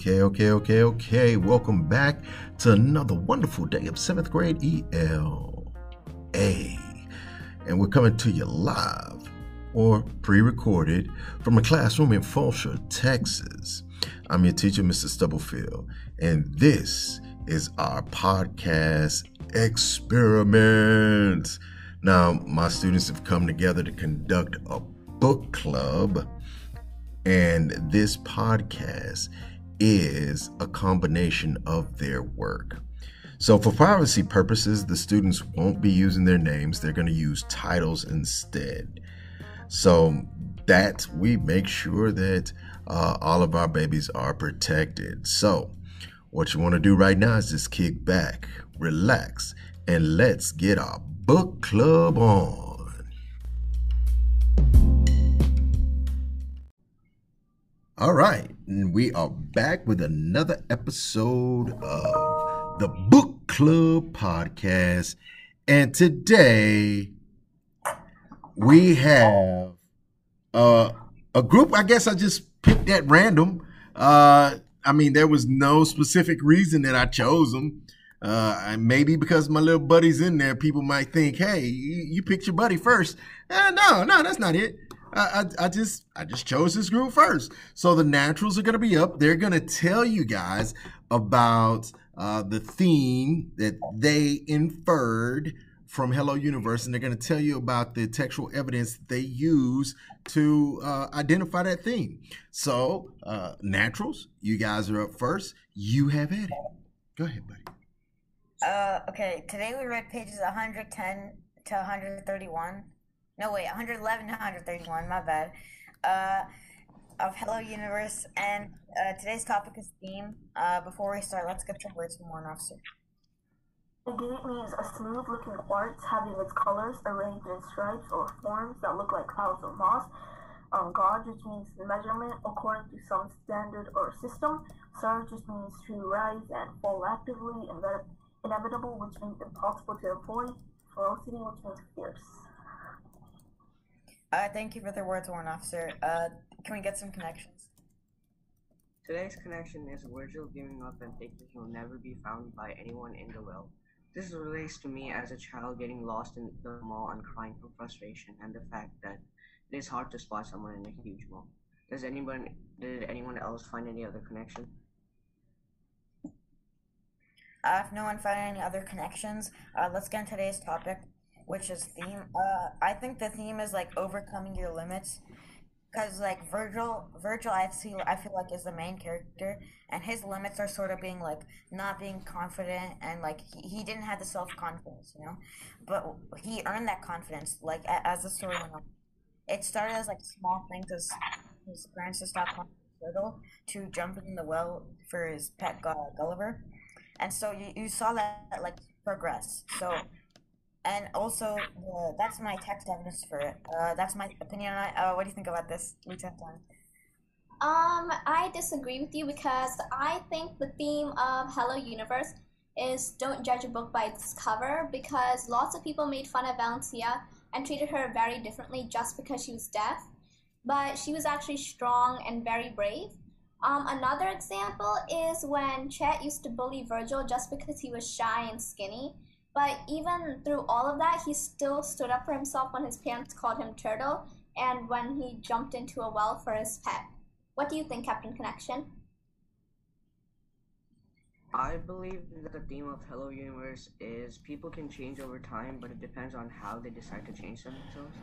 Okay, okay, okay, okay. Welcome back to another wonderful day of seventh grade ELA. And we're coming to you live or pre recorded from a classroom in Fulshear, Texas. I'm your teacher, Mr. Stubblefield, and this is our podcast experiment. Now, my students have come together to conduct a book club, and this podcast is a combination of their work. So, for privacy purposes, the students won't be using their names, they're going to use titles instead. So, that we make sure that uh, all of our babies are protected. So, what you want to do right now is just kick back, relax, and let's get our book club on. All right, and we are back with another episode of the Book Club podcast. And today we have uh, a group, I guess I just picked at random. Uh, I mean, there was no specific reason that I chose them. Uh, maybe because my little buddy's in there, people might think, "Hey, you, picked your buddy first. Uh, no, no, that's not it. I, I, I just I just chose this group first. So the naturals are going to be up. They're going to tell you guys about uh, the theme that they inferred from Hello Universe, and they're going to tell you about the textual evidence they use to uh, identify that theme. So, uh, naturals, you guys are up first. You have at it. Go ahead, buddy. Uh, okay, today we read pages 110 to 131 no wait, 111 to 131, my bad, uh, of Hello Universe, and uh, today's topic is theme. Uh, before we start, let's get some words from one officer. Agate means a smooth-looking quartz having its colors arranged in stripes or forms that look like clouds or moss. Um, gauge, which means measurement according to some standard or system. Surge, which means to rise and fall actively. Inevitable, which means impossible to avoid. Ferocity, which means fierce. Uh, thank you for the words, Warrant Officer. Uh, can we get some connections? Today's connection is Virgil giving up and thinking he'll never be found by anyone in the world. This relates to me as a child getting lost in the mall and crying from frustration and the fact that it is hard to spot someone in a huge mall. Does anyone did anyone else find any other connection? Uh, if no one found any other connections, uh, let's get into today's topic which is theme. Uh, I think the theme is like overcoming your limits, because like Virgil, Virgil, I feel I feel like is the main character, and his limits are sort of being like not being confident, and like he, he didn't have the self confidence, you know, but he earned that confidence like as the story went on. It started as like small things as his parents to stop turtle to jumping in the well for his pet Gulliver, and so you, you saw that like progress. So and also uh, that's my text evidence for it. Uh, that's my opinion. Uh, what do you think about this, Lieutenant? Um, I disagree with you because I think the theme of Hello Universe is don't judge a book by its cover because lots of people made fun of Valencia and treated her very differently just because she was deaf, but she was actually strong and very brave. Um, another example is when Chet used to bully Virgil just because he was shy and skinny but even through all of that, he still stood up for himself when his parents called him Turtle and when he jumped into a well for his pet. What do you think, Captain Connection? I believe that the theme of Hello Universe is people can change over time, but it depends on how they decide to change themselves.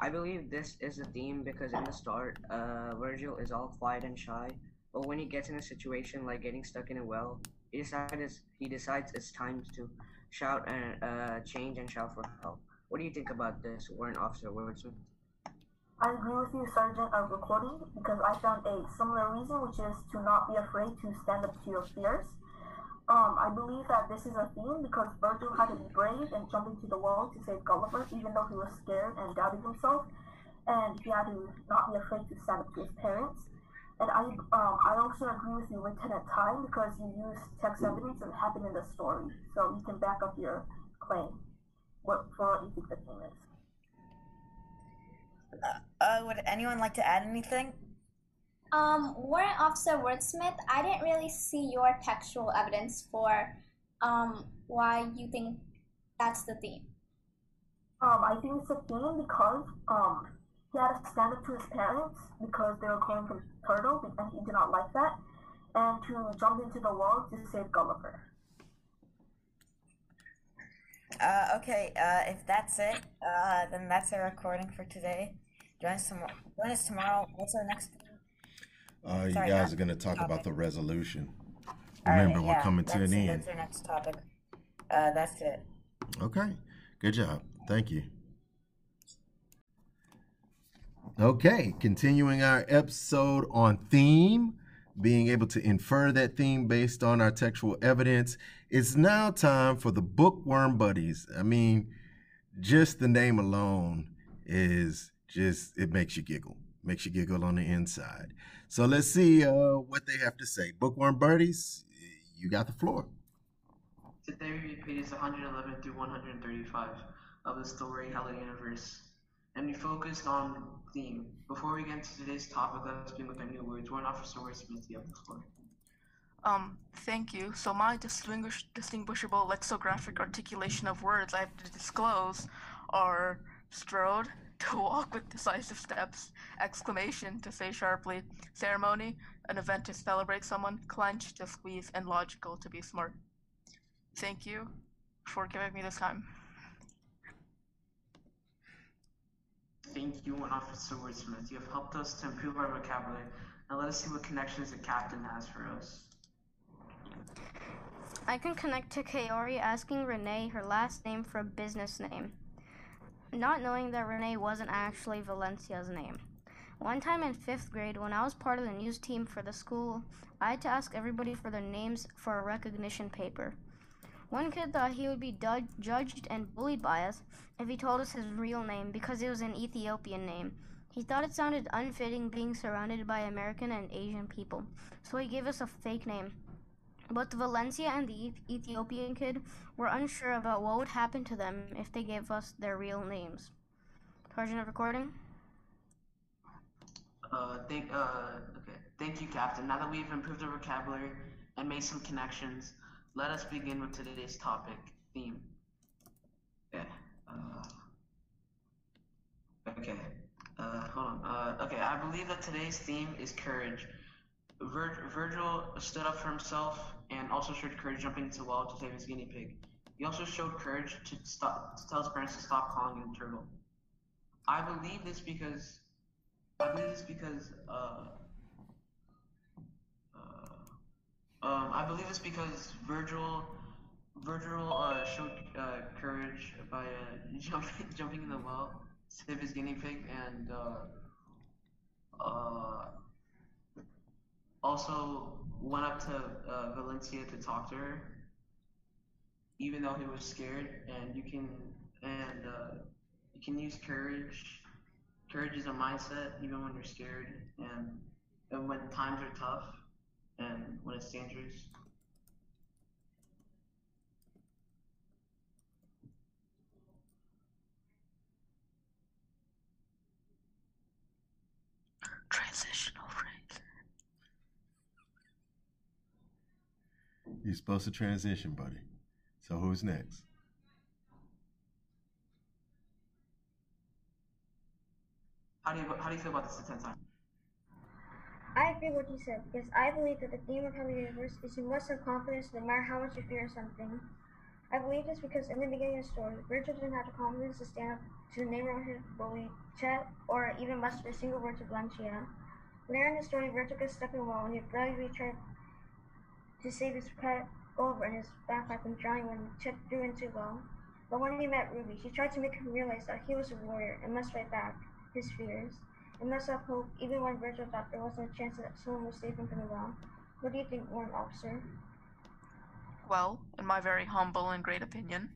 I believe this is the theme because in the start, uh, Virgil is all quiet and shy, but when he gets in a situation like getting stuck in a well, he decides he decides it's time to shout and uh, change and shout for help. What do you think about this, Warrant Officer Wordsmith? I agree with you, Sergeant of Recording, because I found a similar reason, which is to not be afraid to stand up to your fears. Um, I believe that this is a theme because Virgil had to be brave and jump into the well to save Gulliver, even though he was scared and doubted himself. And he had to not be afraid to stand up to his parents. And I um, I also agree with you, with Lieutenant Time, because you use text evidence and happened in the story, so you can back up your claim. What for what you think the theme is. Uh, uh, would anyone like to add anything? Um, Warrant Officer Wordsmith, I didn't really see your textual evidence for um, why you think that's the theme. Um, I think it's a theme because um, he had to stand up to his parents because they were calling him Turtle and he did not like that, and to jump into the world to save Gulliver. Uh, okay, uh, if that's it, uh, then that's our recording for today. Join us tomorrow. Join us tomorrow. What's our next? Uh, you guys are going to talk topic. about the resolution. All right, Remember, we're yeah, coming to an it, end. That's our next topic. Uh, that's it. Okay. Good job. Thank you. Okay, continuing our episode on theme, being able to infer that theme based on our textual evidence. It's now time for the bookworm buddies. I mean, just the name alone is just it makes you giggle. Makes you giggle on the inside. So let's see uh, what they have to say. Bookworm buddies, you got the floor. Today we read pages 111 through 135 of the story Hello Universe, and we focused on theme. Before we get into today's topic, let's begin with our new words. Warrant Officer Wordsmith, you have the floor. Um, thank you. So my distinguish- distinguishable lexicographic articulation of words I have to disclose are strode, to walk with decisive steps, exclamation, to say sharply, ceremony, an event to celebrate someone, clench, to squeeze, and logical, to be smart. Thank you for giving me this time. Thank you, Officer Wordsmith. You have helped us to improve our vocabulary. Now let us see what connections the captain has for us. I can connect to Kaori asking Renee her last name for a business name, not knowing that Renee wasn't actually Valencia's name. One time in fifth grade, when I was part of the news team for the school, I had to ask everybody for their names for a recognition paper. One kid thought he would be judged and bullied by us if he told us his real name because it was an Ethiopian name. He thought it sounded unfitting being surrounded by American and Asian people, so he gave us a fake name. Both Valencia and the Ethiopian kid were unsure about what would happen to them if they gave us their real names. Sergeant of recording? Uh, thank, uh, okay. Thank you, Captain. Now that we've improved our vocabulary and made some connections, let us begin with today's topic theme. Okay. Uh, okay. Uh, hold on. Uh, okay. I believe that today's theme is courage. Vir- Virgil stood up for himself and also showed courage jumping into the well to save his guinea pig. He also showed courage to stop to tell his parents to stop calling him turtle. I believe this because I believe this because uh, uh, um, I believe it's because Virgil Virgil uh, showed uh, courage by uh, jumping jumping in the well save his guinea pig and uh, uh, also went up to uh, Valencia to talk to her, even though he was scared. And you can and you can use courage. Courage is a mindset, even when you're scared, and and when times are tough, and when it's dangerous. Transitional phrase. You're supposed to transition, buddy. So who's next? How do you how do you feel about this at time? I agree with what you said because I believe that the theme of Hello Universe is you must have confidence no matter how much you fear something. I believe this because in the beginning of the story, Virgil didn't have the confidence to stand up to the neighbor of his bully, Chet, or even muster a single word to Valencia. Later in the story, Virgil gets stuck in a wall and he bravely tried to save his pet Gulliver and his backpack from drowning when Chet threw into the well. But when he met Ruby, she tried to make him realize that he was a warrior and must fight back his fears. And must have hope even when Virgil thought there wasn't a chance that someone would save him from the well. What do you think, Warrant Officer? Well, in my very humble and great opinion,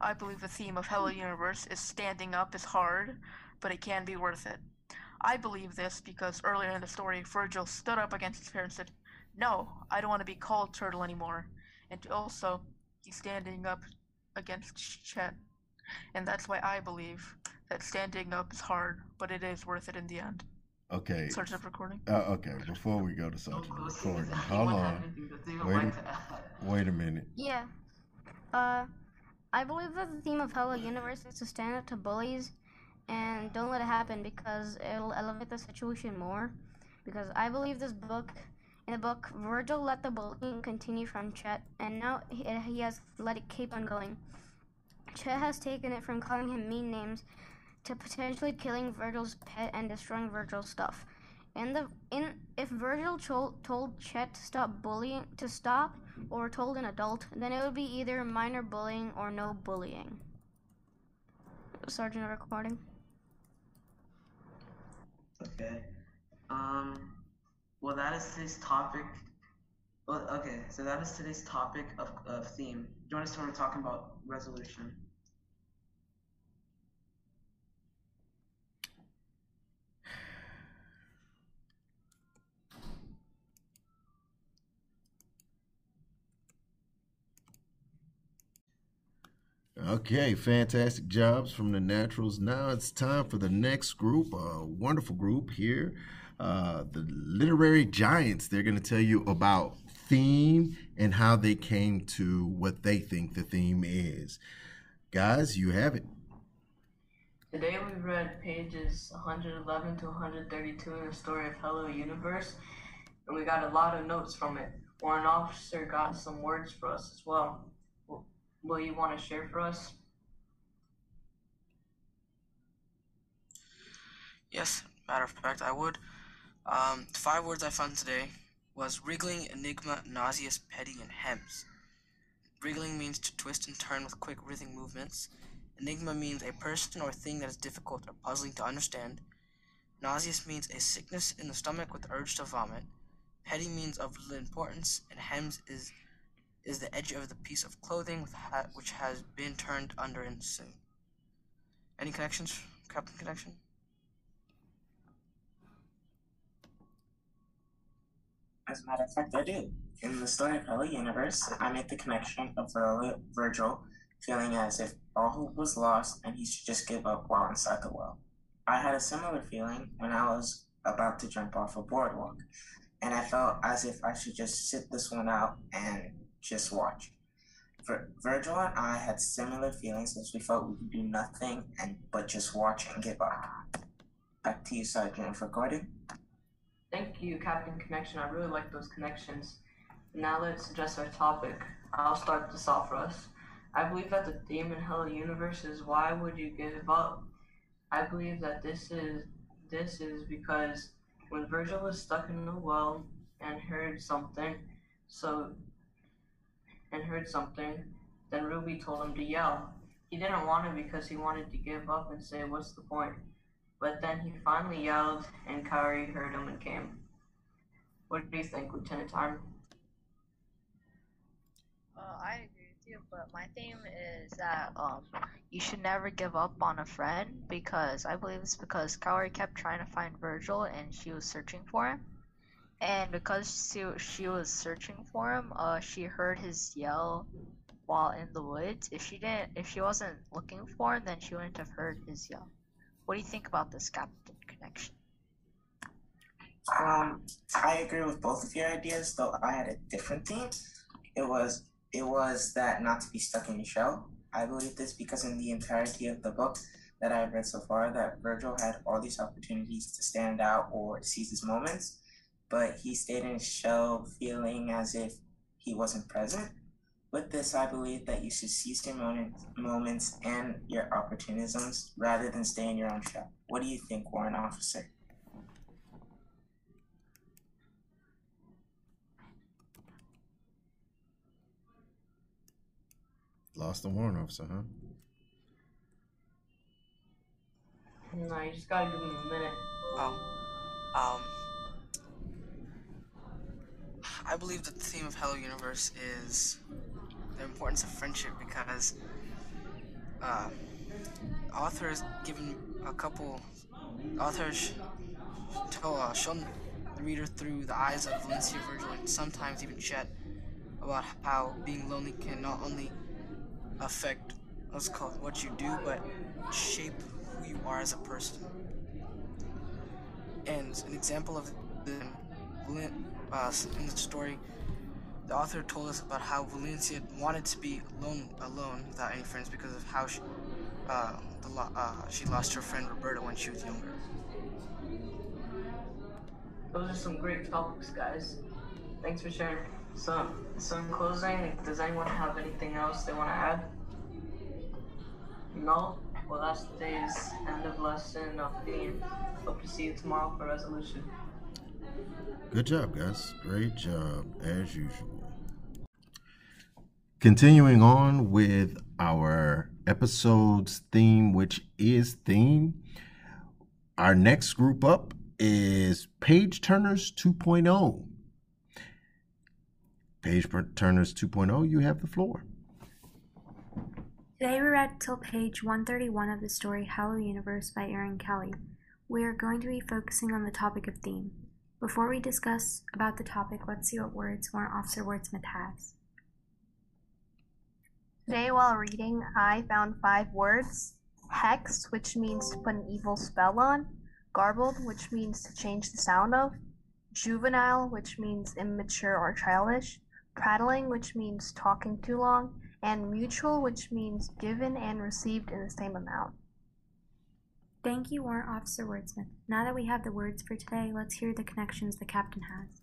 I believe the theme of Hello Universe is standing up is hard, but it can be worth it. I believe this because earlier in the story, Virgil stood up against his parents and said, No, I don't want to be called Turtle anymore. And also, he's standing up against Chet. And that's why I believe that standing up is hard, but it is worth it in the end. Okay. Sergeant recording. Uh, okay. Before we go to Sergeant Oh, recording, Susan, hold anyone on. have anything that they would Wait a- like to add? Wait a minute. Yeah. Uh, I believe that the theme of Hello Universe is to stand up to bullies and don't let it happen because it'll elevate the situation more. Because I believe this book, in the book, Virgil let the bullying continue from Chet, and now he, he has let it keep on going. Chet has taken it from calling him mean names to potentially killing Virgil's pet and destroying Virgil's stuff. In the in if Virgil told, told Chet to stop bullying to stop or told an adult, then it would be either minor bullying or no bullying. Sergeant recording. Okay. Um. Well, that is today's topic. Well, okay. So that is today's topic of, of theme. Do you want to start talking about resolution? Okay, fantastic jobs from the Naturals. Now it's time for the next group, a wonderful group here, uh, the Literary Giants. They're going to tell you about theme and how they came to what they think the theme is. Guys, you have it. Today we read pages 111 to 132 in the story of Hello Universe, and we got a lot of notes from it. Warrant officer got some words for us as well. Will you want to share for us? Yes, matter of fact, I would. Um, the five words I found today was wriggling, enigma, nauseous, petty, and hems. Wriggling means to twist and turn with quick writhing movements. Enigma means a person or thing that is difficult or puzzling to understand. Nauseous means a sickness in the stomach with urge to vomit. Petty means of little importance, and hems is is the edge of the piece of clothing ha- which has been turned under and sewn. Any connections, Captain Connection? As a matter of fact, I do. In the story of Hello Universe, I make the connection of Virgil feeling as if all hope was lost and he should just give up while inside the well. I had a similar feeling when I was about to jump off a boardwalk, and I felt as if I should just sit this one out and just watch. Vir- Virgil and I had similar feelings since we felt we could do nothing and but just watch and give up. Back to you, Sergeant, for recording. Thank you, Captain Connection. I really like those connections. Now let's address our topic. I'll start this off for us. I believe that the theme in Hello Universe is why would you give up? I believe that this is this is because when Virgil was stuck in the well and heard something, so and heard something, then Ruby told him to yell. He didn't want to because he wanted to give up and say, "What's the point?" But then he finally yelled, and Kaori heard him and came. What do you think, Lieutenant Time? I agree with you, but my theme is that um you should never give up on a friend because I believe it's because Kaori kept trying to find Virgil and she was searching for him. And because she, she was searching for him, uh, she heard his yell while in the woods. If she didn't, if she wasn't looking for him, then she wouldn't have heard his yell. What do you think about this Captain Connection? Um, I agree with both of your ideas, though I had a different theme. It was it was that not to be stuck in your shell. I believe this because in the entirety of the book that I've read so far, that Virgil had all these opportunities to stand out or seize his moments, but he stayed in his shell, feeling as if he wasn't present. With this, I believe that you should seize your moment, moments and your opportunisms rather than stay in your own shell. What do you think, Warrant Officer? Lost the warrant officer, huh? No, you just gotta give me a minute. Oh. Um. I believe that the theme of Hello Universe is the importance of friendship because uh, authors given a couple authors tell uh, shown the reader through the eyes of Valencia Virgil and sometimes even Chet about how being lonely can not only affect what's called what you do but shape who you are as a person. And an example of the uh, in the story, the author told us about how Valencia wanted to be alone, alone without any friends because of how she, uh, the, uh, she lost her friend Roberta when she was younger. Those are some great topics, guys. Thanks for sharing. So, so in closing, does anyone have anything else they want to add? No? Well, that's today's end of lesson of theme. Hope to see you tomorrow for resolution. Good job, guys. Great job, as usual. Continuing on with our episode's theme, which is theme. Our next group up is Page Turners 2.0. Page Turners 2.0, you have the floor. Today we read till page 131 of the story Hello Universe by Erin Kelly. We are going to be focusing on the topic of theme. Before we discuss about the topic, let's see what words Warrant Officer Wordsmith has. Today while reading, I found five words. Hex, which means to put an evil spell on. Garbled, which means to change the sound of. Juvenile, which means immature or childish. Prattling, which means talking too long and mutual, which means given and received in the same amount. Thank you, Warrant Officer Wordsmith. Now that we have the words for today, let's hear the connections the captain has.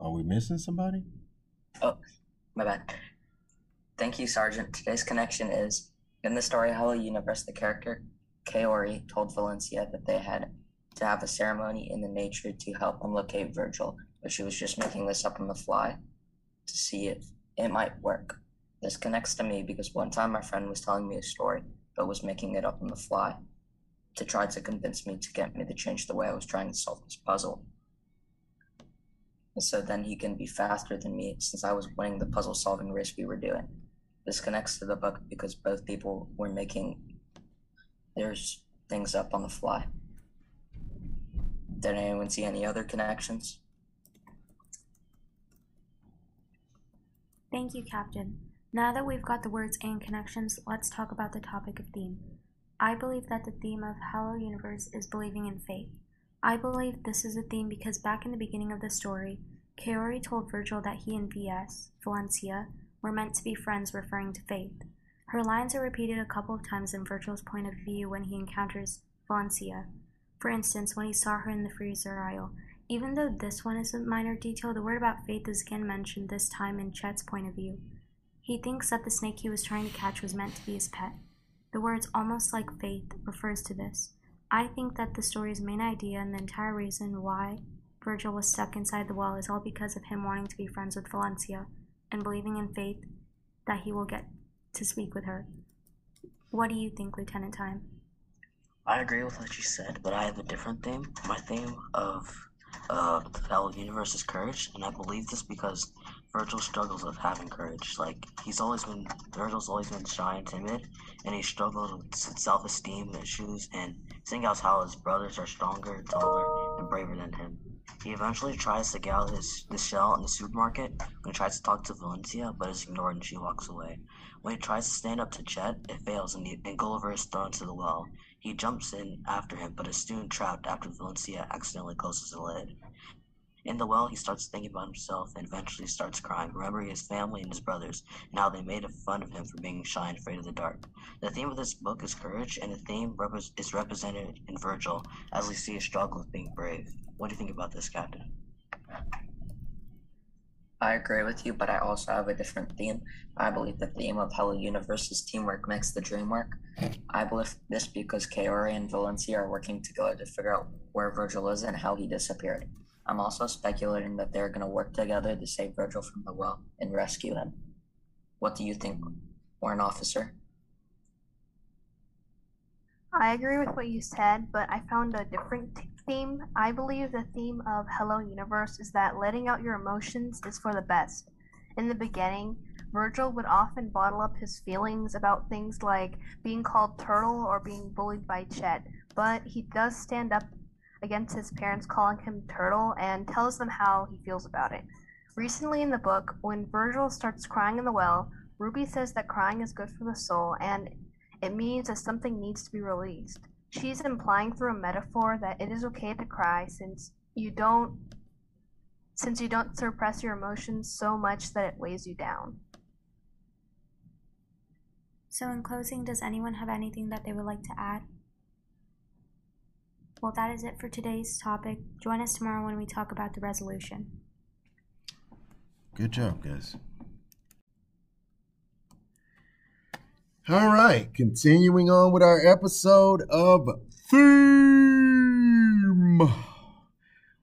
Are we missing somebody? Oh, my bad. Thank you, Sergeant. Today's connection is in the story Hello Universe, the character Kaori told Valencia that they had to have a ceremony in the nature to help them locate Virgil, but she was just making this up on the fly to see if it might work. This connects to me because one time my friend was telling me a story, but was making it up on the fly to try to convince me to get me to change the way I was trying to solve this puzzle so then he can be faster than me since I was winning the puzzle solving race we were doing. This connects to the book because both people were making their things up on the fly. Did anyone see any other connections? Thank you, Captain. Now that we've got the words and connections, let's talk about the topic of theme. I believe that the theme of Hello Universe is believing in faith. I believe this is a theme because back in the beginning of the story, Kaori told Virgil that he and VS, Valencia, were meant to be friends, referring to Faith. Her lines are repeated a couple of times in Virgil's point of view when he encounters Valencia. For instance, when he saw her in the freezer aisle. Even though this one is a minor detail, the word about faith is again mentioned, this time in Chet's point of view. He thinks that the snake he was trying to catch was meant to be his pet. The words almost like faith refers to this. I think that the story's main idea and the entire reason why Virgil was stuck inside the well is all because of him wanting to be friends with Valencia and believing in faith that he will get to speak with her. What do you think, Lieutenant Time? I agree with what you said, but I have a different theme. My theme of uh, the Hello Universe is courage, and I believe this because Virgil struggles with having courage. Like he's always been Virgil's always been shy and timid, and he struggles with self-esteem issues and seeing how his brothers are stronger, taller, and braver than him. He eventually tries to get out his the shell in the supermarket when he tries to talk to Valencia, but is ignored and she walks away. When he tries to stand up to Chet, it fails and, he, and Gulliver is thrown into the well. He jumps in after him, but is soon trapped after Valencia accidentally closes the lid. In the well, he starts thinking about himself and eventually starts crying, remembering his family and his brothers, and how they made fun of him for being shy and afraid of the dark. The theme of this book is courage, and the theme is represented in Virgil as we see a struggle with being brave. What do you think about this, Captain? I agree with you, but I also have a different theme. I believe the theme of Hello Universe is teamwork makes the dream work. I believe this because Kaori and Valencia are working together to figure out where Virgil is and how he disappeared. I'm also speculating that they're going to work together to save Virgil from the well and rescue him. What do you think, Warrant Officer? I agree with what you said, but I found a different t- theme. I believe the theme of Hello Universe is that letting out your emotions is for the best. In the beginning, Virgil would often bottle up his feelings about things like being called turtle or being bullied by Chet, but he does stand up against his parents calling him Turtle and tells them how he feels about it. Recently in the book, when Virgil starts crying in the well, Ruby says that crying is good for the soul and it means that something needs to be released. She's implying through a metaphor that it is okay to cry since you don't since you don't suppress your emotions so much that it weighs you down. So, in closing, does anyone have anything that they would like to add? Well, that is it for today's topic. Join us tomorrow when we talk about the resolution. Good job, guys. All right, continuing on with our episode of Theme.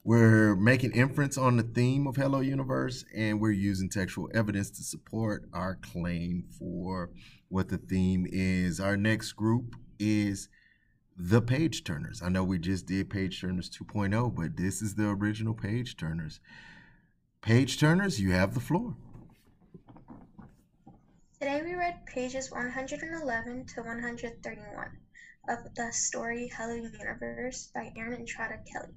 We're making inference on the theme of Hello Universe, and we're using textual evidence to support our claim for what the theme is. Our next group is the Page Turners. I know we just did Page Turners 2.0, but this is the original Page Turners. Page Turners, you have the floor. Today we read pages 111 to 131 of the story Hello Universe by Erin Entrada Kelly.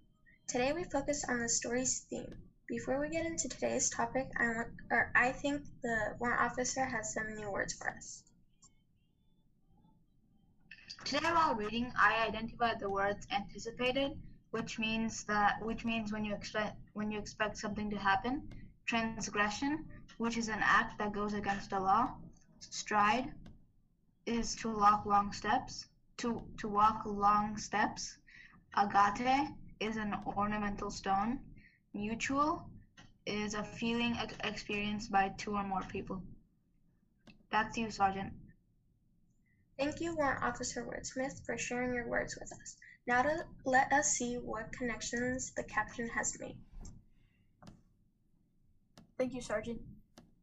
Today we focus on the story's theme. Before we get into today's topic, I want, or I think the warrant officer has some new words for us. Today while reading, I identified the words anticipated, which means that which means when you expect when you expect something to happen, transgression, which is an act that goes against the law, stride is to walk long steps, to to walk long steps, agate is an ornamental stone, mutual is a feeling ex- experienced by two or more people. That's you, Sergeant. Thank you, Warrant Officer Wordsmith, for sharing your words with us. Now to let us see what connections the captain has made. Thank you, Sergeant.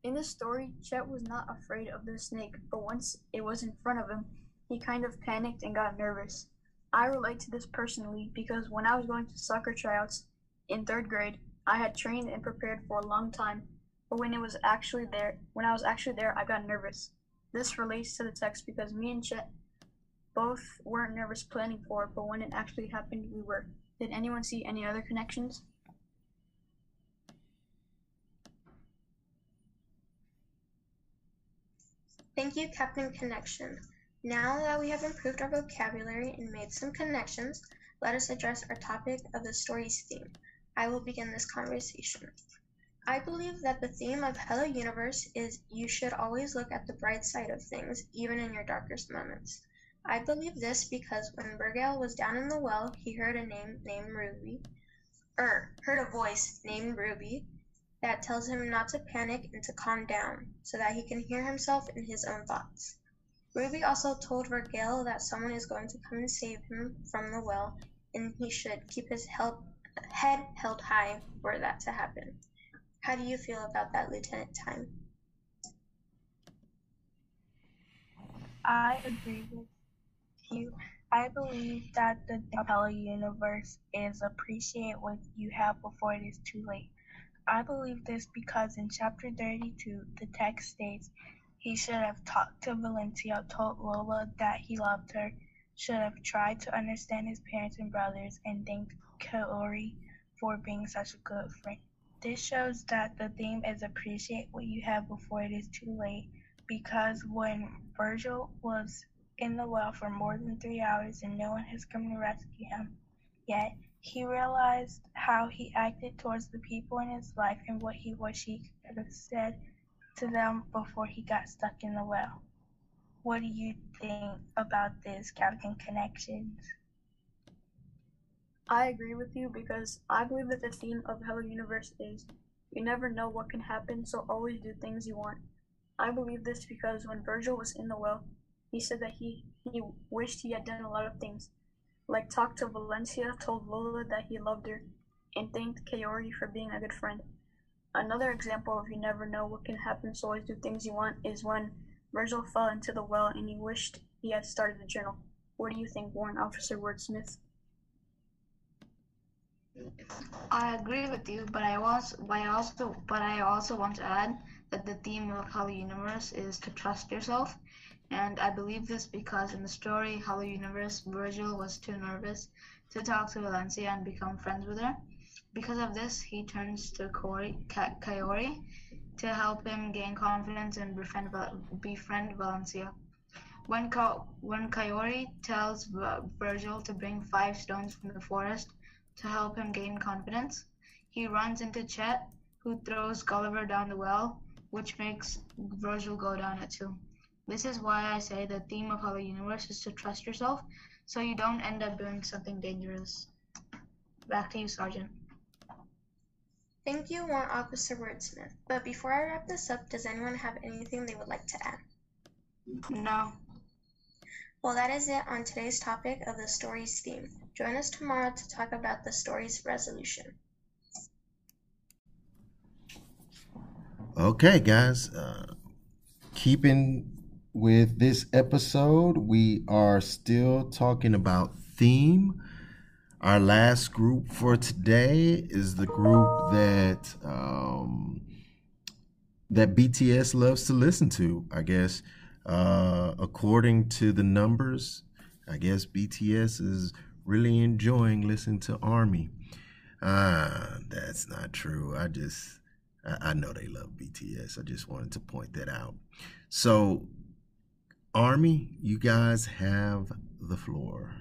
In this story, Chet was not afraid of the snake, but once it was in front of him, he kind of panicked and got nervous. I relate to this personally because when I was going to soccer tryouts in third grade, I had trained and prepared for a long time, but when it was actually there, when I was actually there, I got nervous. This relates to the text because me and Chet both weren't nervous planning for it, but when it actually happened, we were. Did anyone see any other connections? Thank you, Captain Connection. Now that we have improved our vocabulary and made some connections, let us address our topic of the story's theme. I will begin this conversation. I believe that the theme of Hello Universe is you should always look at the bright side of things, even in your darkest moments. I believe this because when Burgale was down in the well, he heard a name named Ruby, er, heard a voice named Ruby that tells him not to panic and to calm down so that he can hear himself and his own thoughts. Ruby also told Vergale that someone is going to come and save him from the well and he should keep his help, head held high for that to happen. How do you feel about that, Lieutenant Time? I agree with you. I believe that the Hello universe is appreciate what you have before it is too late. I believe this because in chapter 32, the text states he should have talked to Valencia, told Lola that he loved her, should have tried to understand his parents and brothers, and thanked Kaori for being such a good friend. This shows that the theme is appreciate what you have before it is too late because when Virgil was in the well for more than three hours and no one has come to rescue him yet, he realized how he acted towards the people in his life and what he wished he could have said to them before he got stuck in the well. What do you think about this, Captain Connections? I agree with you because I believe that the theme of Hello Universe is you never know what can happen, so always do things you want. I believe this because when Virgil was in the well, he said that he, he wished he had done a lot of things, like talk to Valencia, told Lola that he loved her, and thanked Kaori for being a good friend. Another example of you never know what can happen, so always do things you want is when Virgil fell into the well and he wished he had started a journal. What do you think, Warrant Officer Wordsmith? I agree with you, but I also, but I also, but I also want to add that the theme of Hello Universe is to trust yourself. And I believe this because in the story Hello Universe, Virgil was too nervous to talk to Valencia and become friends with her. Because of this, he turns to Kori, Ka- Kaori to help him gain confidence and befriend, befriend Valencia. When, Ka- when Kaori tells Virgil to bring five stones from the forest to help him gain confidence, he runs into Chet, who throws Gulliver down the well, which makes Virgil go down it too. This is why I say the theme of Hello Universe is to trust yourself so you don't end up doing something dangerous. Back to you, Sergeant. Thank you, Warrant Officer Wordsmith. But before I wrap this up, does anyone have anything they would like to add? No. Well, that is it on today's topic of the story's theme. Join us tomorrow to talk about the story's resolution. Okay, guys. Uh, keeping with this episode, we are still talking about theme. Our last group for today is the group that um, that BTS loves to listen to. I guess, uh, according to the numbers, I guess BTS is really enjoying listening to Army. Ah, that's not true. I just I, I know they love BTS. I just wanted to point that out. So, Army, you guys have the floor.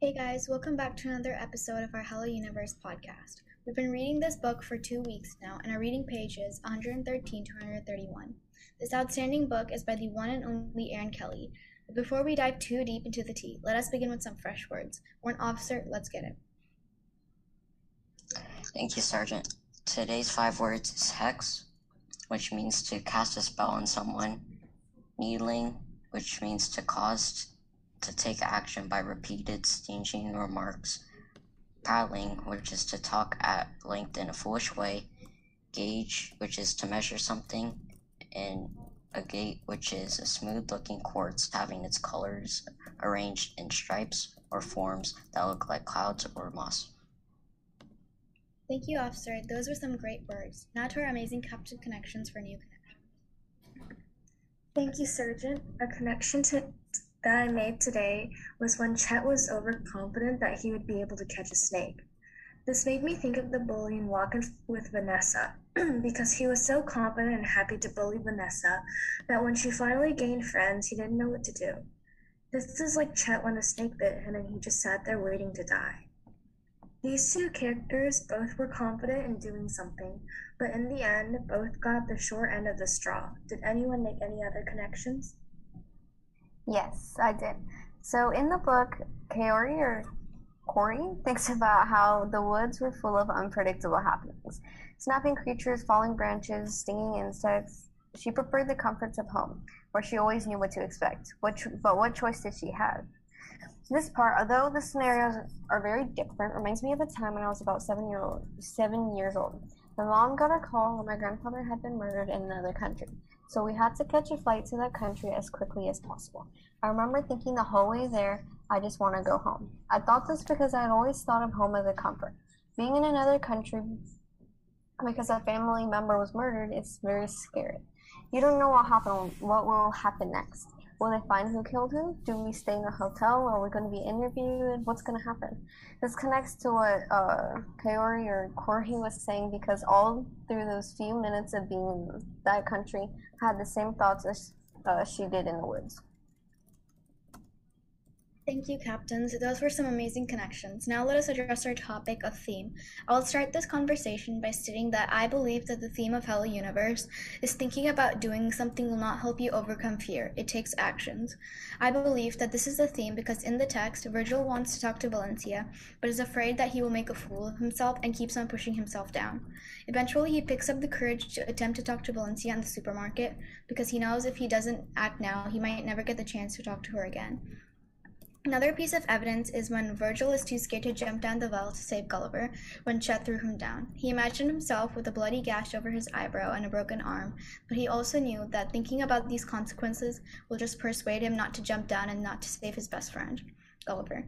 Hey guys, welcome back to another episode of our Hello Universe podcast. We've been reading this book for two weeks now, and our reading pages 113 to 131. This outstanding book is by the one and only Erin Kelly. But before we dive too deep into the tea, let us begin with some fresh words. We're an officer, let's get it. Thank you, Sergeant. Today's five words is hex, which means to cast a spell on someone, needling, which means to cause to take action by repeated stinging remarks, prattling, which is to talk at length in a foolish way, gauge, which is to measure something, and agate, which is a smooth looking quartz having its colors arranged in stripes or forms that look like clouds or moss. Thank you, officer. Those were some great words. Now to our amazing Captain Connections for new connections. Thank you, Sergeant. A connection to, that I made today was when Chet was overconfident that he would be able to catch a snake. This made me think of the bully in Walking with Vanessa, because he was so confident and happy to bully Vanessa that when she finally gained friends, he didn't know what to do. This is like Chet when a snake bit him and he just sat there waiting to die. These two characters both were confident in doing something, but in the end, both got the short end of the straw. Did anyone make any other connections? Yes, I did. So in the book, Kaori or Corey thinks about how the woods were full of unpredictable happenings snapping creatures, falling branches, stinging insects. She preferred the comforts of home, where she always knew what to expect. What, but what choice did she have? This part, although the scenarios are very different, reminds me of a time when I was about seven year old, seven years old. My mom got a call when my grandfather had been murdered in another country, so we had to catch a flight to that country as quickly as possible. I remember thinking the whole way there, I just want to go home. I thought this because I had always thought of home as a comfort. Being in another country because a family member was murdered, it's very scary. You don't know what what will happen next. Will they find who killed who? Do we stay in a hotel? Are we going to be interviewed? What's going to happen? This connects to what uh, Kaori or Corey was saying because all through those few minutes of being in that country, I had the same thoughts as uh, she did in the woods. Thank you, captains. Those were some amazing connections. Now let us address our topic of theme. I will start this conversation by stating that I believe that the theme of Hello Universe is thinking about doing something will not help you overcome fear. It takes actions. I believe that this is the theme because in the text, Virgil wants to talk to Valencia, but is afraid that he will make a fool of himself and keeps on pushing himself down. Eventually, he picks up the courage to attempt to talk to Valencia in the supermarket because he knows if he doesn't act now, he might never get the chance to talk to her again. Another piece of evidence is when Virgil is too scared to jump down the well to save Gulliver when Chet threw him down. He imagined himself with a bloody gash over his eyebrow and a broken arm, but he also knew that thinking about these consequences will just persuade him not to jump down and not to save his best friend, Gulliver.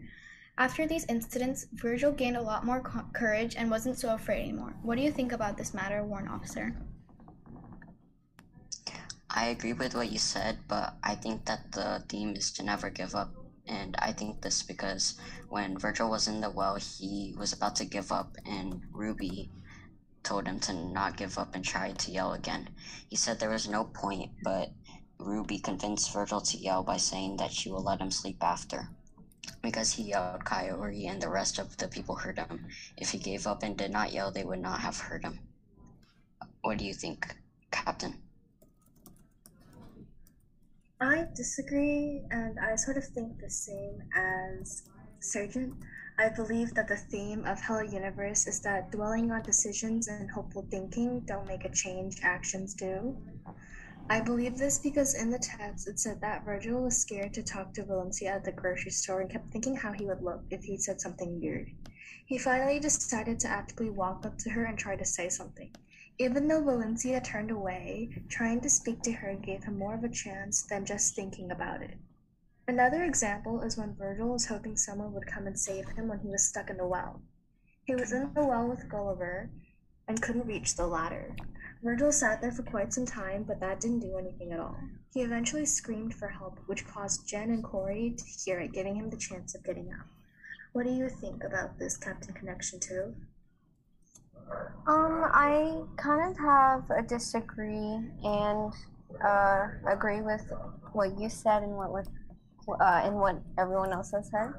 After these incidents, Virgil gained a lot more co- courage and wasn't so afraid anymore. What do you think about this matter, Warrant Officer? I agree with what you said, but I think that the theme is to never give up. And I think this because when Virgil was in the well, he was about to give up, and Ruby told him to not give up and tried to yell again. He said there was no point, but Ruby convinced Virgil to yell by saying that she will let him sleep after. Because he yelled, Kaori and the rest of the people heard him. If he gave up and did not yell, they would not have heard him. What do you think, Captain? I disagree, and I sort of think the same as Sergeant. I believe that the theme of Hello Universe is that dwelling on decisions and hopeful thinking don't make a change, actions do. I believe this because in the text it said that Virgil was scared to talk to Valencia at the grocery store and kept thinking how he would look if he said something weird. He finally decided to actively walk up to her and try to say something. Even though Valencia turned away, trying to speak to her gave him more of a chance than just thinking about it. Another example is when Virgil was hoping someone would come and save him when he was stuck in the well. He was in the well with Gulliver and couldn't reach the ladder. Virgil sat there for quite some time, but that didn't do anything at all. He eventually screamed for help, which caused Gen and Kaori to hear it, giving him the chance of getting out. What do you think about this Captain Connection 2? Um, I kind of have a disagree and uh, agree with what you said and what with uh, and what everyone else has said.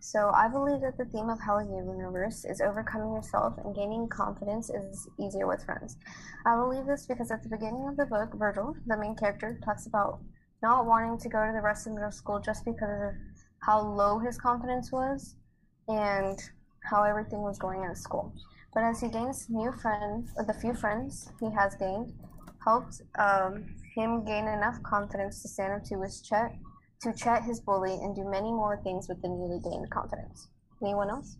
So I believe that the theme of Hello Universe is overcoming yourself and gaining confidence is easier with friends. I believe this because at the beginning of the book, Virgil, the main character, talks about not wanting to go to the rest of middle school just because of how low his confidence was and how everything was going at school. But as he gains new friends, or the few friends he has gained, helped um, him gain enough confidence to stand up to his Chet, to Chet his bully, and do many more things with the newly gained confidence. Anyone else?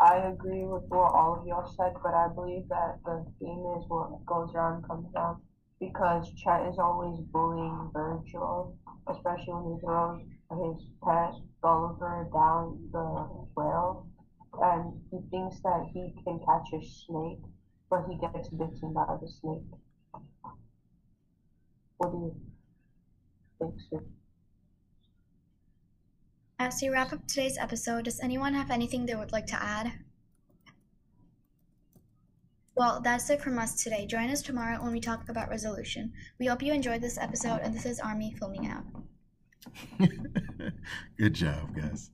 I agree with what all of y'all said, but I believe that the theme is what goes around comes around because Chet is always bullying Virgil, especially when he throws his pet Gulliver down the well, and he thinks that he can catch a snake, but he gets bitten by the snake. What do you think, sir? As we wrap up today's episode, does anyone have anything they would like to add? Well, that's it from us today. Join us tomorrow when we talk about resolution. We hope you enjoyed this episode, and this is Army filming out. Good job, guys.